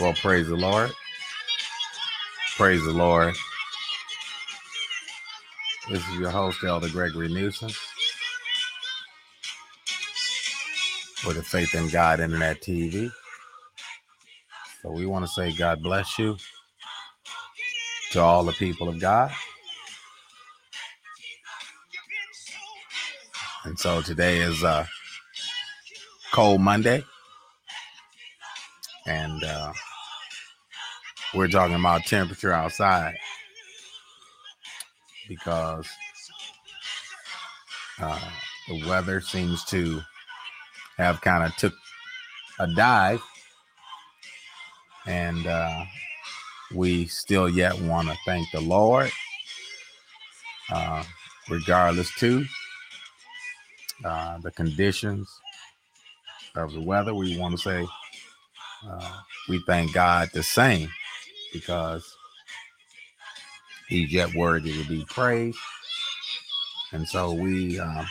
Well, praise the Lord. Praise the Lord. This is your host, Elder Gregory Newsom, with the Faith in God Internet TV. So we want to say God bless you to all the people of God. And so today is uh, Cold Monday. And uh, we're talking about temperature outside because uh, the weather seems to have kind of took a dive and uh, we still yet want to thank the lord uh, regardless to uh, the conditions of the weather. We want to say uh, we thank god the same because he's yet worthy to be praised. And so we uh,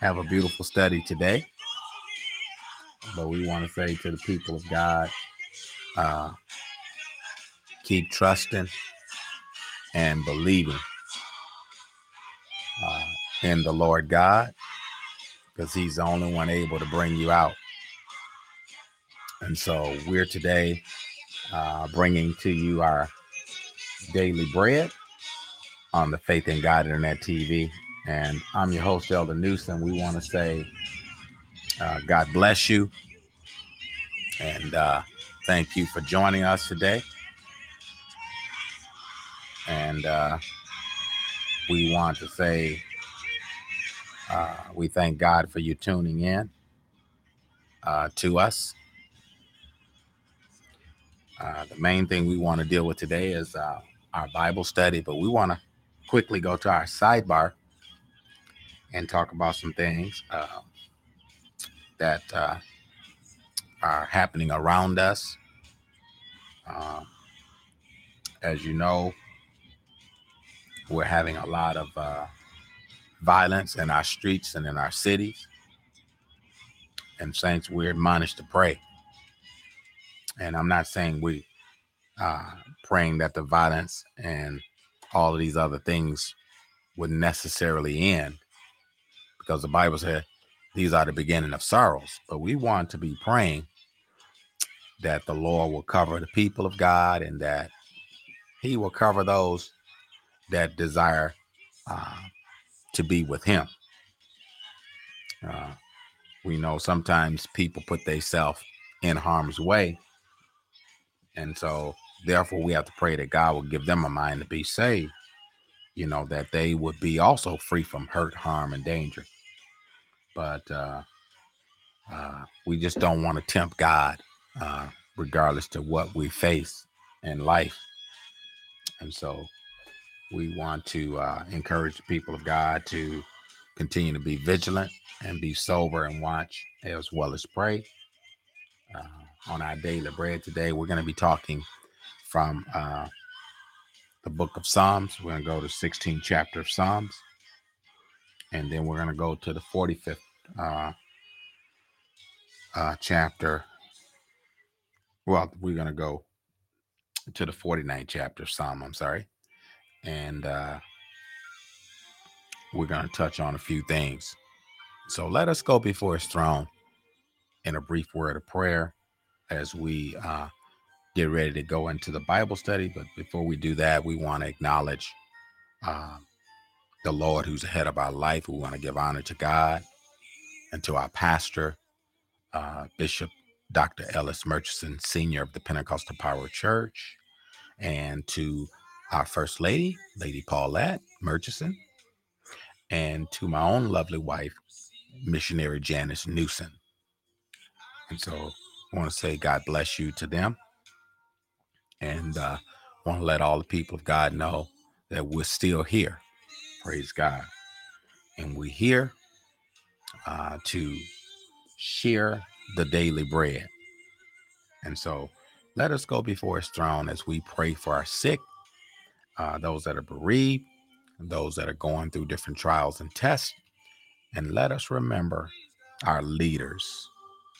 have a beautiful study today. But we want to say to the people of God, uh, keep trusting and believing uh, in the Lord God because he's the only one able to bring you out. And so we're today uh, bringing to you our daily bread on the Faith in God Internet TV. And I'm your host, Elder Newsom. We want to say, uh, God bless you. And uh, thank you for joining us today. And uh, we want to say, uh, we thank God for you tuning in uh, to us. Uh, the main thing we want to deal with today is uh, our Bible study, but we want to quickly go to our sidebar and talk about some things uh, that uh, are happening around us. Um, as you know, we're having a lot of uh, violence in our streets and in our cities. And, Saints, we're admonished to pray. And I'm not saying we uh, praying that the violence and all of these other things would necessarily end because the Bible said these are the beginning of sorrows. But we want to be praying that the Lord will cover the people of God and that He will cover those that desire uh, to be with Him. Uh, we know sometimes people put themselves in harm's way and so, therefore, we have to pray that God will give them a mind to be saved, you know, that they would be also free from hurt, harm, and danger. But uh, uh, we just don't want to tempt God, uh, regardless to what we face in life. And so, we want to uh, encourage the people of God to continue to be vigilant and be sober and watch as well as pray. Uh, on our daily bread today. We're going to be talking from uh, the book of Psalms. We're going to go to 16th chapter of Psalms. And then we're going to go to the 45th uh, uh, chapter. Well, we're going to go to the 49th chapter of Psalm. I'm sorry. And uh, we're going to touch on a few things. So let us go before his throne in a brief word of prayer as we uh, get ready to go into the Bible study. But before we do that, we want to acknowledge uh, the Lord who's ahead of our life. We want to give honor to God and to our pastor, uh, Bishop Dr. Ellis Murchison, Senior of the Pentecostal Power Church, and to our First Lady, Lady Paulette Murchison, and to my own lovely wife, Missionary Janice Newsom. And so want to say God bless you to them. And uh, want to let all the people of God know that we're still here. Praise God. And we're here uh, to share the daily bread. And so let us go before his throne as we pray for our sick, uh, those that are bereaved, those that are going through different trials and tests. And let us remember our leaders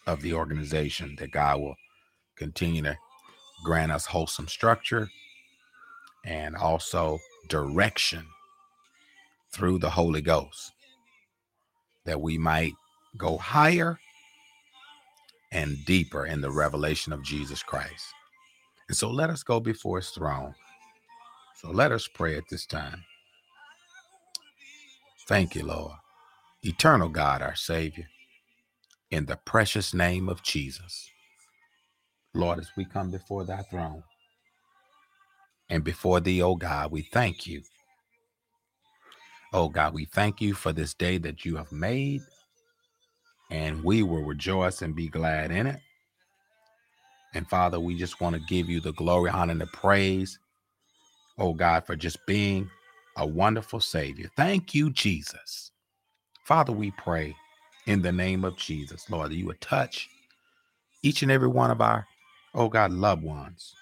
of the organization that God will continue to grant us wholesome structure and also direction through the Holy Ghost that we might go higher and deeper in the revelation of Jesus Christ. And so let us go before his throne. So let us pray at this time. Thank you, Lord. Eternal God, our Savior, in the precious name of Jesus. Lord, as we come before thy throne and before thee, O God, we thank you. Oh God, we thank you for this day that you have made, and we will rejoice and be glad in it. And Father, we just want to give you the glory, honor, and the praise, oh God, for just being a wonderful Savior. Thank you, Jesus. Father, we pray in the name of Jesus, Lord, that you would touch each and every one of our, oh God, loved ones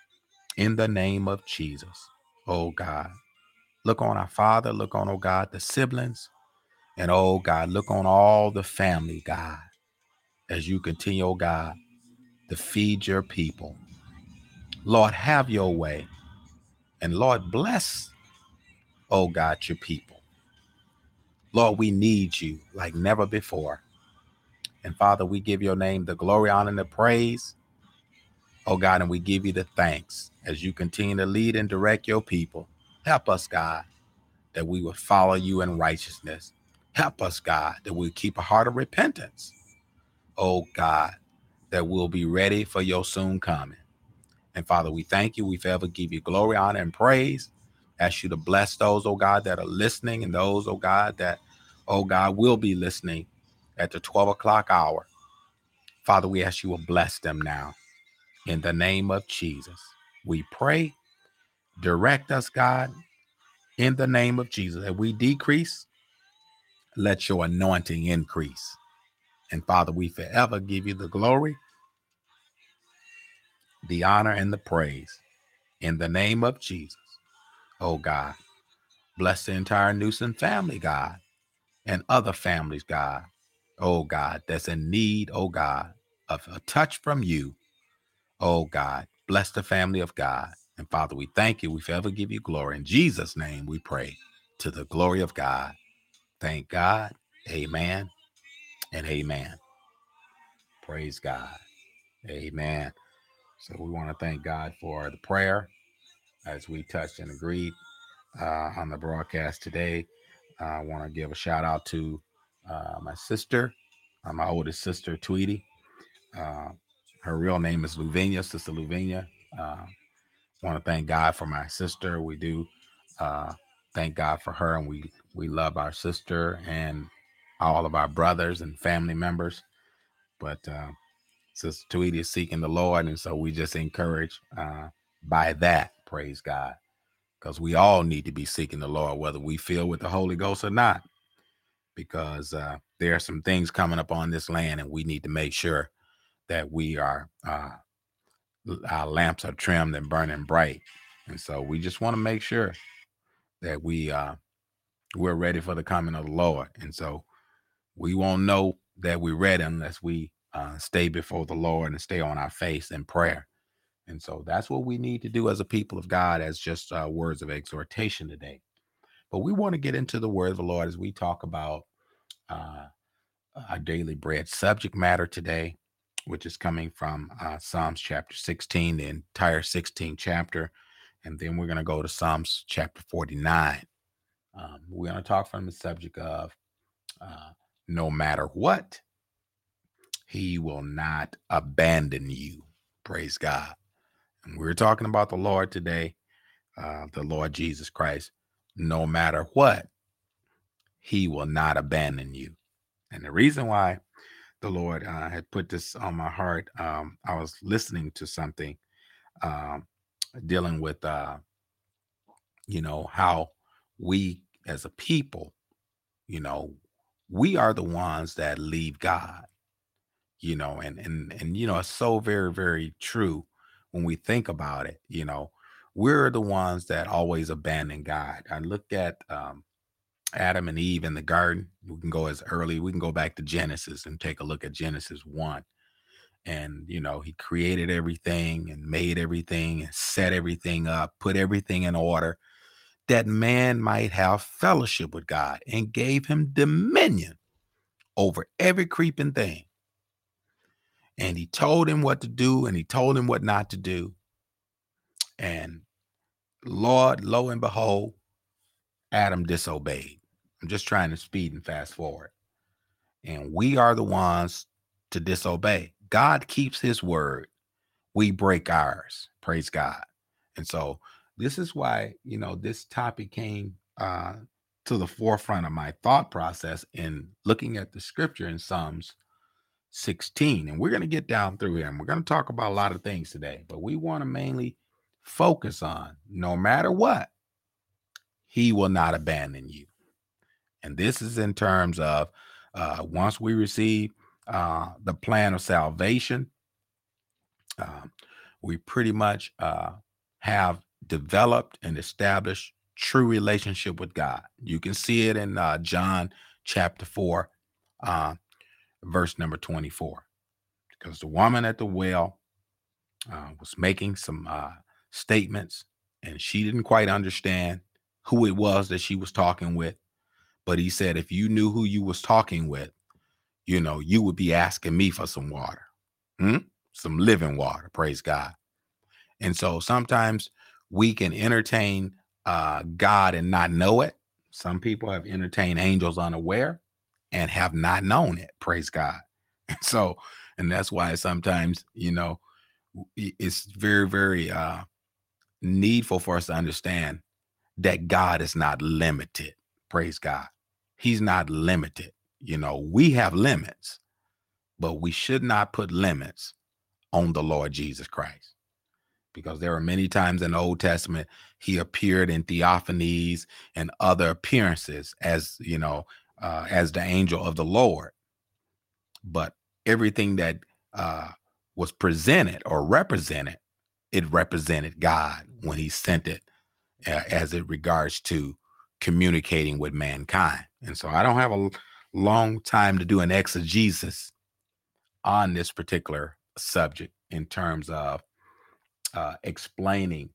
in the name of Jesus, oh God. Look on our father, look on, oh God, the siblings, and oh God, look on all the family, God, as you continue, oh God, to feed your people. Lord, have your way. And Lord, bless, oh God, your people. Lord, we need you like never before. And Father, we give your name the glory, honor, and the praise. Oh God, and we give you the thanks as you continue to lead and direct your people. Help us, God, that we will follow you in righteousness. Help us, God, that we keep a heart of repentance. Oh God, that we'll be ready for your soon coming. And Father, we thank you. We forever give you glory, honor, and praise. Ask you to bless those, oh God, that are listening and those, oh God, that, oh God, will be listening at the 12 o'clock hour. Father, we ask you will bless them now. In the name of Jesus, we pray. Direct us, God, in the name of Jesus. As we decrease, let your anointing increase. And Father, we forever give you the glory, the honor, and the praise in the name of Jesus. Oh God, bless the entire Newsom family, God, and other families, God. Oh God, that's in need, oh God, of a touch from you. Oh God, bless the family of God. And Father, we thank you. We forever give you glory. In Jesus' name we pray to the glory of God. Thank God. Amen and amen. Praise God. Amen. So we want to thank God for the prayer as we touched and agreed uh, on the broadcast today. I want to give a shout out to uh, my sister, uh, my oldest sister, Tweety. Uh, her real name is Luvinia, Sister Luvinia. Uh, want to thank God for my sister. We do uh, thank God for her, and we we love our sister and all of our brothers and family members. But uh, Sister Tweety is seeking the Lord, and so we just encourage uh, by that. Praise God, because we all need to be seeking the Lord, whether we feel with the Holy Ghost or not. Because uh, there are some things coming up on this land, and we need to make sure that we are uh, our lamps are trimmed and burning bright. And so we just want to make sure that we uh, we're ready for the coming of the Lord. And so we won't know that we're ready unless we uh, stay before the Lord and stay on our face in prayer. And so that's what we need to do as a people of God, as just uh, words of exhortation today. But we want to get into the word of the Lord as we talk about uh, our daily bread subject matter today, which is coming from uh, Psalms chapter 16, the entire 16 chapter. And then we're going to go to Psalms chapter 49. Um, we're going to talk from the subject of uh, no matter what, he will not abandon you. Praise God. And we're talking about the Lord today, uh, the Lord Jesus Christ. No matter what, He will not abandon you. And the reason why the Lord uh, had put this on my heart, um, I was listening to something um, dealing with, uh, you know, how we as a people, you know, we are the ones that leave God you know and and and you know it's so very very true when we think about it you know we're the ones that always abandon god i look at um adam and eve in the garden we can go as early we can go back to genesis and take a look at genesis 1 and you know he created everything and made everything and set everything up put everything in order that man might have fellowship with god and gave him dominion over every creeping thing. And he told him what to do and he told him what not to do. And lord lo and behold adam disobeyed i'm just trying to speed and fast forward and we are the ones to disobey God keeps his word. We break ours. Praise God. And so this is why, you know, this topic came uh, to the forefront of my thought process in looking at the scripture in Psalms 16. And we're going to get down through here and we're going to talk about a lot of things today, but we want to mainly focus on no matter what, he will not abandon you. And this is in terms of uh, once we receive uh, the plan of salvation. Uh, we pretty much uh, have developed and established true relationship with God. You can see it in uh, John chapter 4, uh, verse number 24. Because the woman at the well was making some statements and she didn't quite understand who it was that she was talking with. But he said, if you knew who you was talking with, you know, you would be asking me for some water, hmm? some living water. Praise God. And so sometimes we can entertain uh, God and not know it. Some people have entertained angels unaware and have not known it. Praise God. And so, and that's why sometimes, you know, it's very, very uh, needful for us to understand that God is not limited. Praise God. He's not limited. You know, we have limits, but we should not put limits on the Lord Jesus Christ. Because there are many times in the Old Testament, he appeared in theophanies and other appearances as, you know, uh, as the angel of the Lord. But everything that uh, was presented or represented, it represented God when he sent it uh, as it regards to communicating with mankind. And so I don't have a long time to do an exegesis on this particular subject in terms of uh, explaining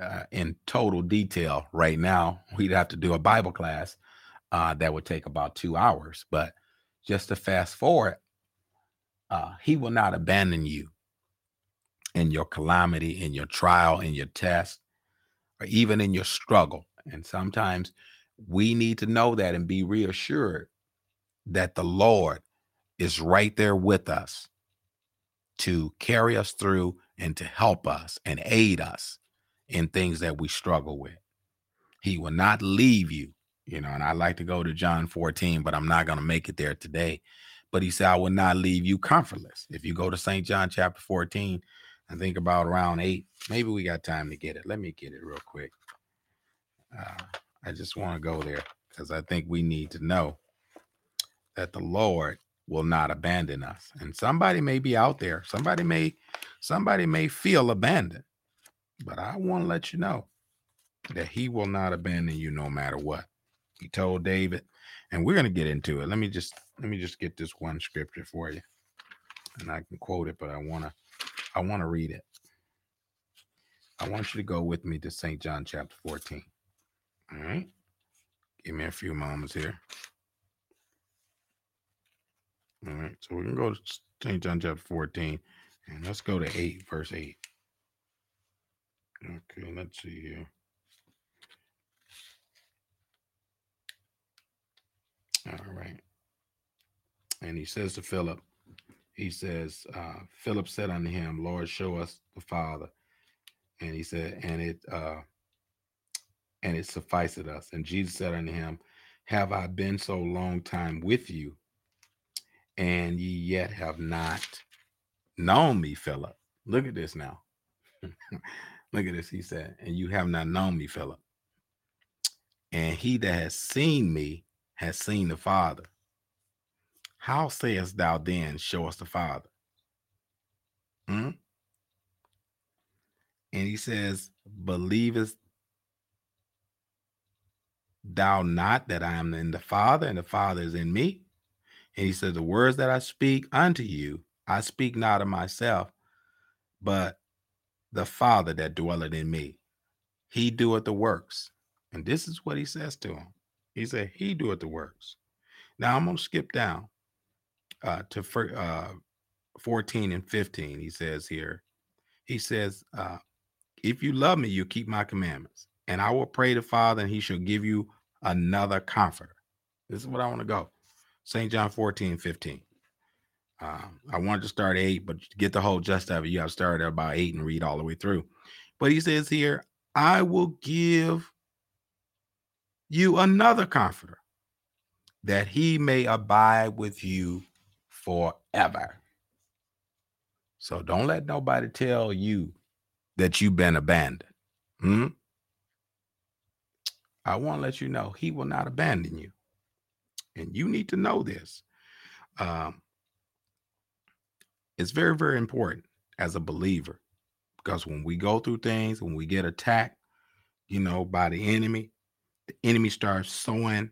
uh, in total detail right now. We'd have to do a Bible class uh, that would take about two hours. But just to fast forward, uh, He will not abandon you in your calamity, in your trial, in your test, or even in your struggle. And sometimes we need to know that and be reassured that the Lord is right there with us to carry us through and to help us and aid us in things that we struggle with. He will not leave you, you know, and I like to go to John 14, but I'm not going to make it there today. But he said, I will not leave you comfortless. If you go to St. John chapter 14, I think about around eight, maybe we got time to get it. Let me get it real quick. Uh, I just want to go there because I think we need to know that the Lord will not abandon us. And somebody may be out there. Somebody may somebody may feel abandoned. But I want to let you know that he will not abandon you no matter what. He told David, and we're going to get into it. Let me just let me just get this one scripture for you. And I can quote it, but I want to I want to read it. I want you to go with me to St. John chapter 14. All right? Give me a few moments here. All right, so we can go to St. John chapter 14, and let's go to 8, verse 8. Okay, let's see here. All right. And he says to Philip, he says, uh, Philip said unto him, Lord, show us the Father. And he said, and it uh and it sufficeth us. And Jesus said unto him, Have I been so long time with you, and ye yet have not known me, Philip. Look at this now. Look at this. He said, and you have not known me, Philip. And he that has seen me has seen the Father. How sayest thou then, show us the Father? Hmm? And he says, Believest thou not that I am in the Father and the Father is in me? And he said, The words that I speak unto you, I speak not of myself, but the Father that dwelleth in me. He doeth the works. And this is what he says to him. He said, He doeth the works. Now I'm going to skip down uh, to uh, 14 and 15. He says here, He says, uh, If you love me, you keep my commandments, and I will pray the Father, and he shall give you another comforter. This is what I want to go. St. John 14, 15. Um, I wanted to start eight, but get the whole gist of it, you have to start at about eight and read all the way through. But he says here, I will give you another comforter that he may abide with you forever. So don't let nobody tell you that you've been abandoned. Hmm? I want to let you know he will not abandon you. And you need to know this. Um, it's very, very important as a believer because when we go through things, when we get attacked, you know, by the enemy, the enemy starts sowing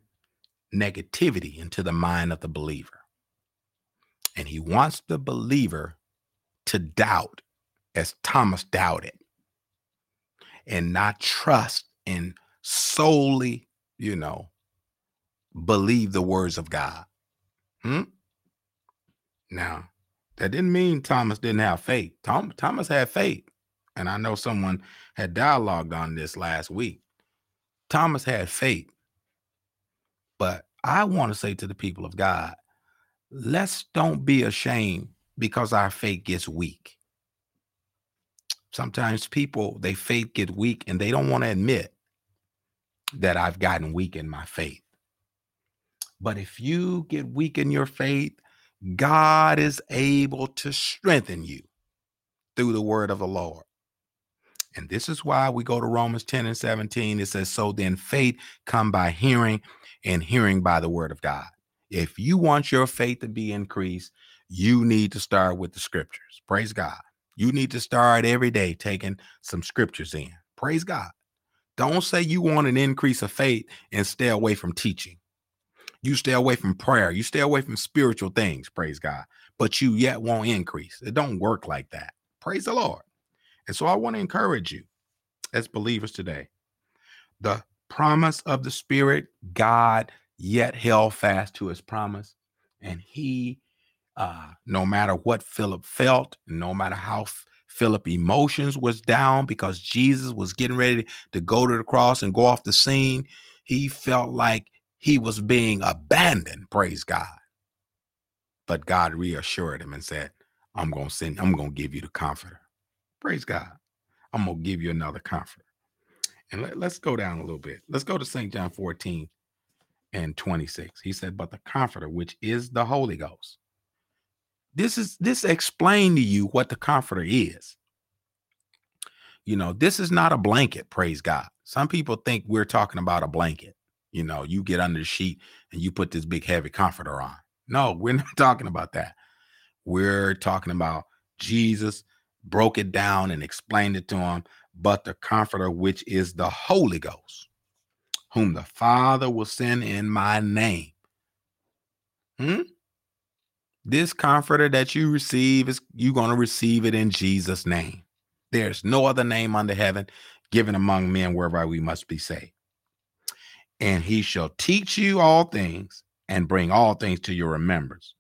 negativity into the mind of the believer. And he wants the believer to doubt, as Thomas doubted, and not trust and solely, you know, believe the words of God. Hmm? Now, that didn't mean Thomas didn't have faith. Tom, Thomas had faith. And I know someone had dialogued on this last week. Thomas had faith. But I want to say to the people of God, let's don't be ashamed because our faith gets weak. Sometimes people, they faith get weak and they don't want to admit that I've gotten weak in my faith. But if you get weak in your faith, God is able to strengthen you through the word of the Lord. And this is why we go to Romans 10 and 17. It says, So then faith come by hearing, and hearing by the word of God. If you want your faith to be increased, you need to start with the scriptures. Praise God. You need to start every day taking some scriptures in. Praise God. Don't say you want an increase of faith and stay away from teaching. You stay away from prayer. You stay away from spiritual things, praise God. But you yet won't increase. It don't work like that. Praise the Lord. And so I want to encourage you as believers today. The promise of the Spirit, God yet held fast to his promise. And he, uh, no matter what Philip felt, no matter how Philip emotions was down because Jesus was getting ready to go to the cross and go off the scene, he felt like he was being abandoned, praise God. But God reassured him and said, I'm going to send, I'm going to give you the comforter. Praise God. I'm going to give you another comforter. And let, us go down a little bit. Let's go to St. John 14 and 26. He said, But the comforter, which is the Holy Ghost. This is this explain to you what the comforter is. You know, this is not a blanket, praise God. Some people think we're talking about a blanket. You know, you get under the sheet and you put this big heavy comforter on. No, we're not talking about that. We're talking about Jesus broke it down and explained it to him, but the comforter, which is the Holy Ghost, whom the Father will send in my name. Hmm? This comforter that you receive is you're going to receive it in Jesus' name. There's no other name under heaven given among men whereby we must be saved and he shall teach you all things and bring all things to your remembrance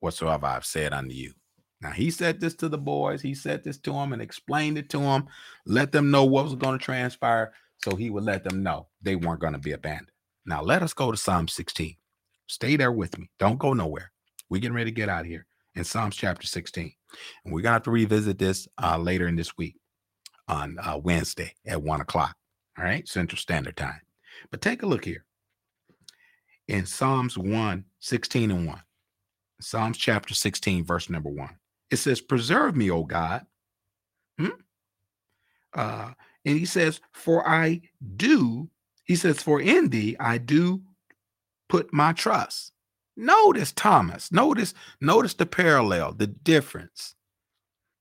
whatsoever I've said unto you. Now he said this to the boys, he said this to them and explained it to them, let them know what was going to transpire, so he would let them know they weren't going to be abandoned. Now let us go to Psalm 16. Stay there with me. Don't go nowhere. We're getting ready to get out of here in Psalms chapter 16. And we're going to have to revisit this uh, later in this week on uh, Wednesday at one o'clock. All right, Central Standard Time. But take a look here in Psalms 1 16 and 1. Psalms chapter 16, verse number 1. It says, Preserve me, O God. Hmm? Uh, and he says, For I do, he says, For in thee I do put my trust. Notice Thomas. Notice, notice the parallel, the difference.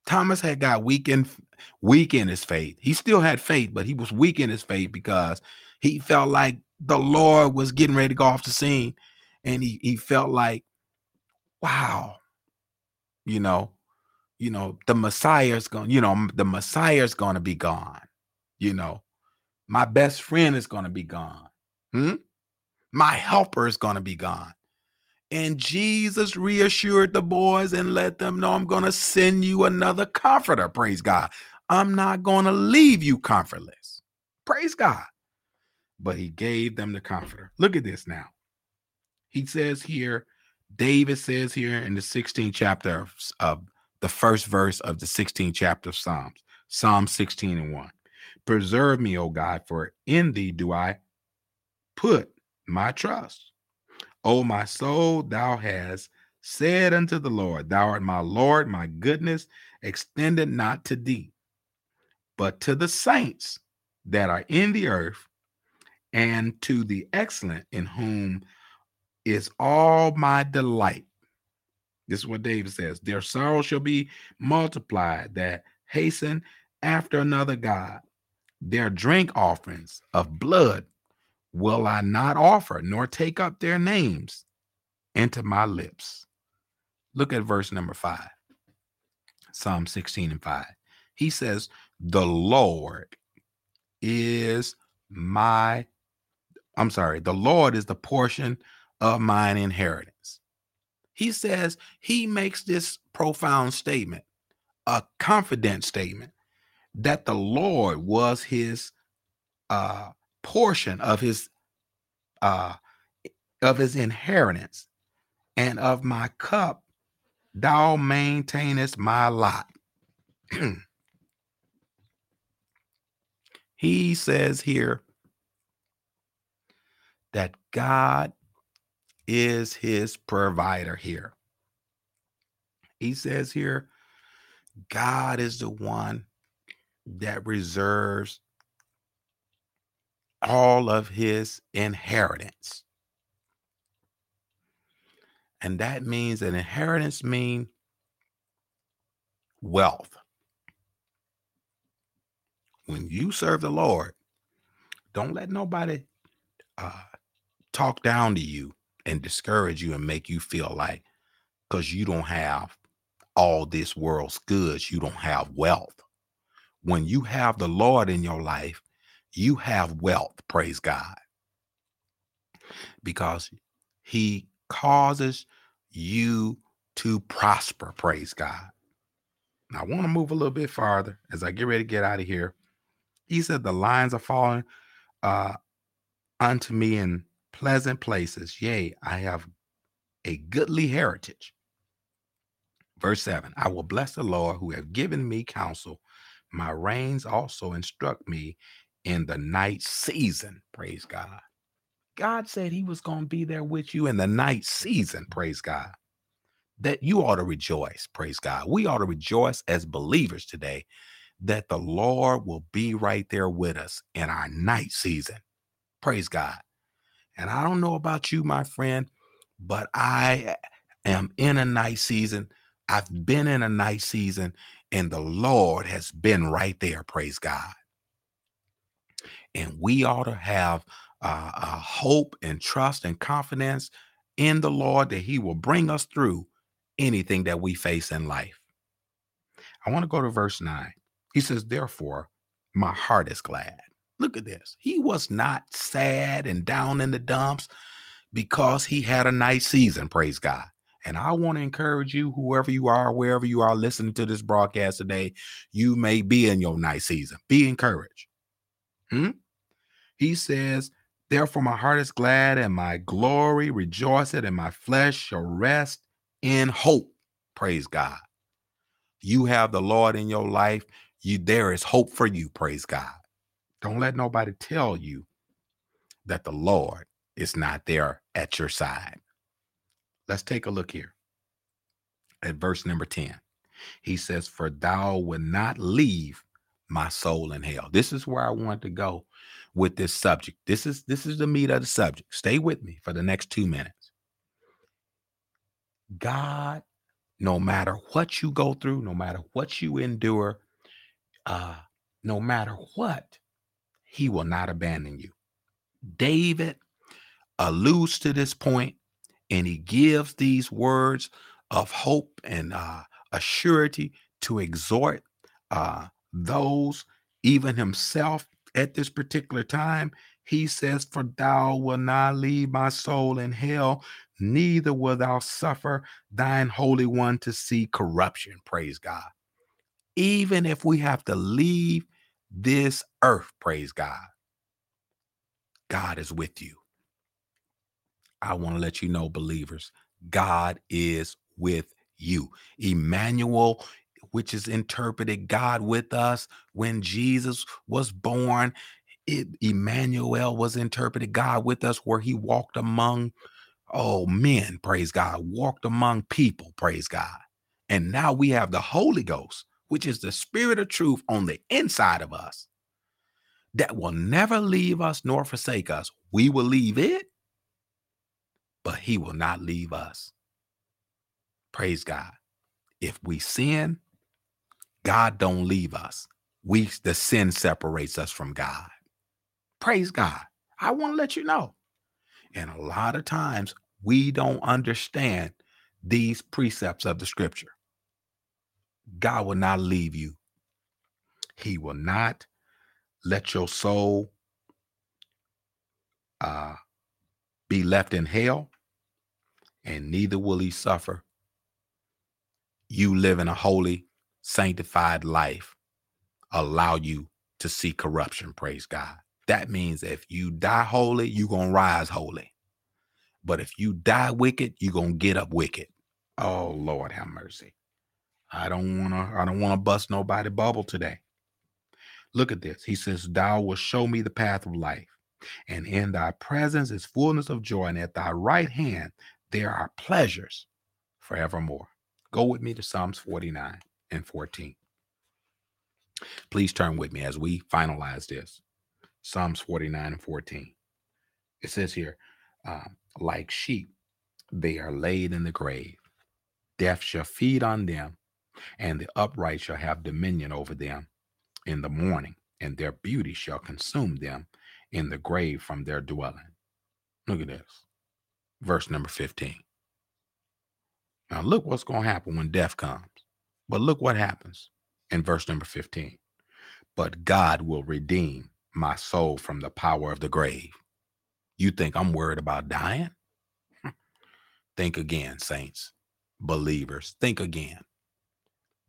Thomas had got weak in weak in his faith. He still had faith, but he was weak in his faith because he felt like the Lord was getting ready to go off the scene. And he, he felt like, wow, you know, you know, the Messiah's going, you know, the Messiah's going to be gone. You know, my best friend is going to be gone. Hmm? My helper is going to be gone. And Jesus reassured the boys and let them know I'm going to send you another comforter. Praise God. I'm not going to leave you comfortless. Praise God. But he gave them the comforter. Look at this now. He says here, David says here in the 16th chapter of, of the first verse of the 16th chapter of Psalms, Psalm 16 and 1. Preserve me, O God, for in thee do I put my trust. O my soul, thou hast said unto the Lord, Thou art my Lord, my goodness extended not to thee, but to the saints that are in the earth, and to the excellent in whom is all my delight. This is what David says Their sorrow shall be multiplied that hasten after another God. Their drink offerings of blood will I not offer, nor take up their names into my lips. Look at verse number five, Psalm 16 and 5. He says, The Lord is my, I'm sorry, the Lord is the portion of mine inheritance. He says he makes this profound statement, a confident statement, that the Lord was his uh, portion of his uh, of his inheritance, and of my cup thou maintainest my lot. he says here that God is his provider here. He says here, God is the one that reserves all of his inheritance. And that means an inheritance mean wealth. When you serve the Lord, don't let nobody uh, talk down to you and discourage you and make you feel like because you don't have all this world's goods, you don't have wealth. When you have the Lord in your life, you have wealth, praise God. Because he causes you to prosper, praise God. Now, I want to move a little bit farther as I get ready to get out of here. He said, The lines are falling uh, unto me in pleasant places. Yea, I have a goodly heritage. Verse 7 I will bless the Lord who have given me counsel. My reins also instruct me in the night season. Praise God. God said he was going to be there with you in the night season. Praise God. That you ought to rejoice. Praise God. We ought to rejoice as believers today that the Lord will be right there with us in our night season. Praise God. And I don't know about you, my friend, but I am in a night season. I've been in a night season, and the Lord has been right there. Praise God. And we ought to have uh, hope and trust and confidence in the Lord that He will bring us through anything that we face in life. I want to go to verse 9. He says, Therefore, my heart is glad Look at this. He was not sad and down in the dumps because he had a nice season, praise God. And I want to encourage you, whoever you are, wherever you are listening to this broadcast today, you may be in your nice season. Be encouraged. Hmm? He says, Therefore, my heart is glad and my glory rejoiceth, and my flesh shall rest in hope. Praise God. You have the Lord in your life. You there is hope for you. Praise God. Don't let nobody tell you that the Lord is not there at your side. Let's take a look here at verse number 10. He says, For thou would not leave my soul in hell. This is where I want to go with this subject. This is this is the meat of the subject. Stay with me for the next two minutes. God, no matter what you go through, no matter what you endure, uh, no matter what, he will not abandon you. David alludes to this point and he gives these words of hope and uh, a surety to exhort uh, those, even himself at this particular time. He says, For thou will not leave my soul in hell, neither will thou suffer thine holy one to see corruption. Praise God. Even if we have to leave this earth, praise God, God is with you. I want to let you know, believers, God is with you. Emmanuel, which is interpreted God with us when Jesus was born. It, Emmanuel was interpreted God with us where he walked among, oh, men, praise God, walked among people, praise God. And now we have the Holy Ghost, which is the spirit of truth on the inside of us that will never leave us nor forsake us. We will leave it, but he will not leave us. Praise God. If we sin, God don't leave us. We the sin separates us from God. Praise God. I want to let you know. And a lot of times we don't understand these precepts of the scripture. God will not leave you. He will not let your soul uh, be left in hell, and neither will he suffer you living a holy, sanctified life allow you to see corruption. Praise God. That means if you die holy, you're going to rise holy. But if you die wicked, you're going to get up wicked. Oh, Lord, have mercy. I don't want to I don't want to bust nobody bubble today. Look at this. He says, Thou will show me the path of life, and in thy presence is fullness of joy, and at thy right hand there are pleasures forevermore. Go with me to Psalms 49 and 14. Please turn with me as we finalize this. Psalms 49 and 14. It says here, um, like sheep, they are laid in the grave. Death shall feed on them, and the upright shall have dominion over them in the morning, and their beauty shall consume them in the grave from their dwelling. Look at this. Verse number 15. Now, look what's going to happen when death comes. But look what happens in verse number 15. But God will redeem my soul from the power of the grave. You think I'm worried about dying? think again, saints, believers. Think again.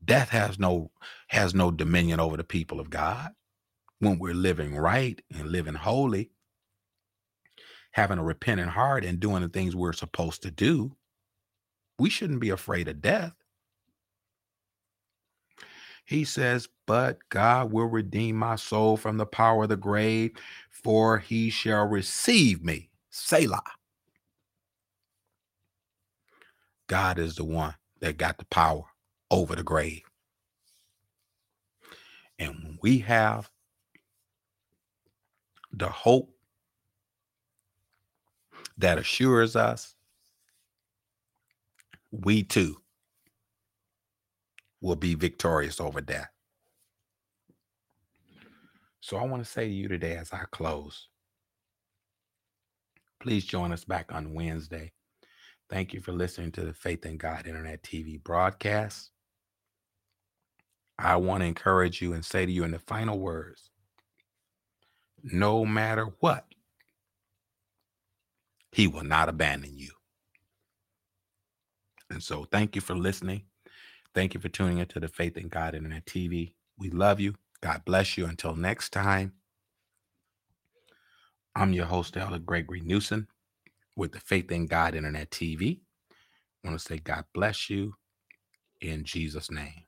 Death has no has no dominion over the people of God. When we're living right and living holy, having a repentant heart and doing the things we're supposed to do, we shouldn't be afraid of death. He says, But God will redeem my soul from the power of the grave, for he shall receive me. Selah. God is the one that got the power over the grave. And when we have the hope that assures us we too will be victorious over death. So I want to say to you today as I close, please join us back on Wednesday. Thank you for listening to the Faith in God Internet TV broadcast. I want to encourage you and say to you in the final words no matter what, He will not abandon you. And so thank you for listening. Thank you for tuning into the Faith in God Internet TV. We love you. God bless you. Until next time, I'm your host, Elder Gregory Newsom, with the Faith in God Internet TV. I want to say God bless you in Jesus' name.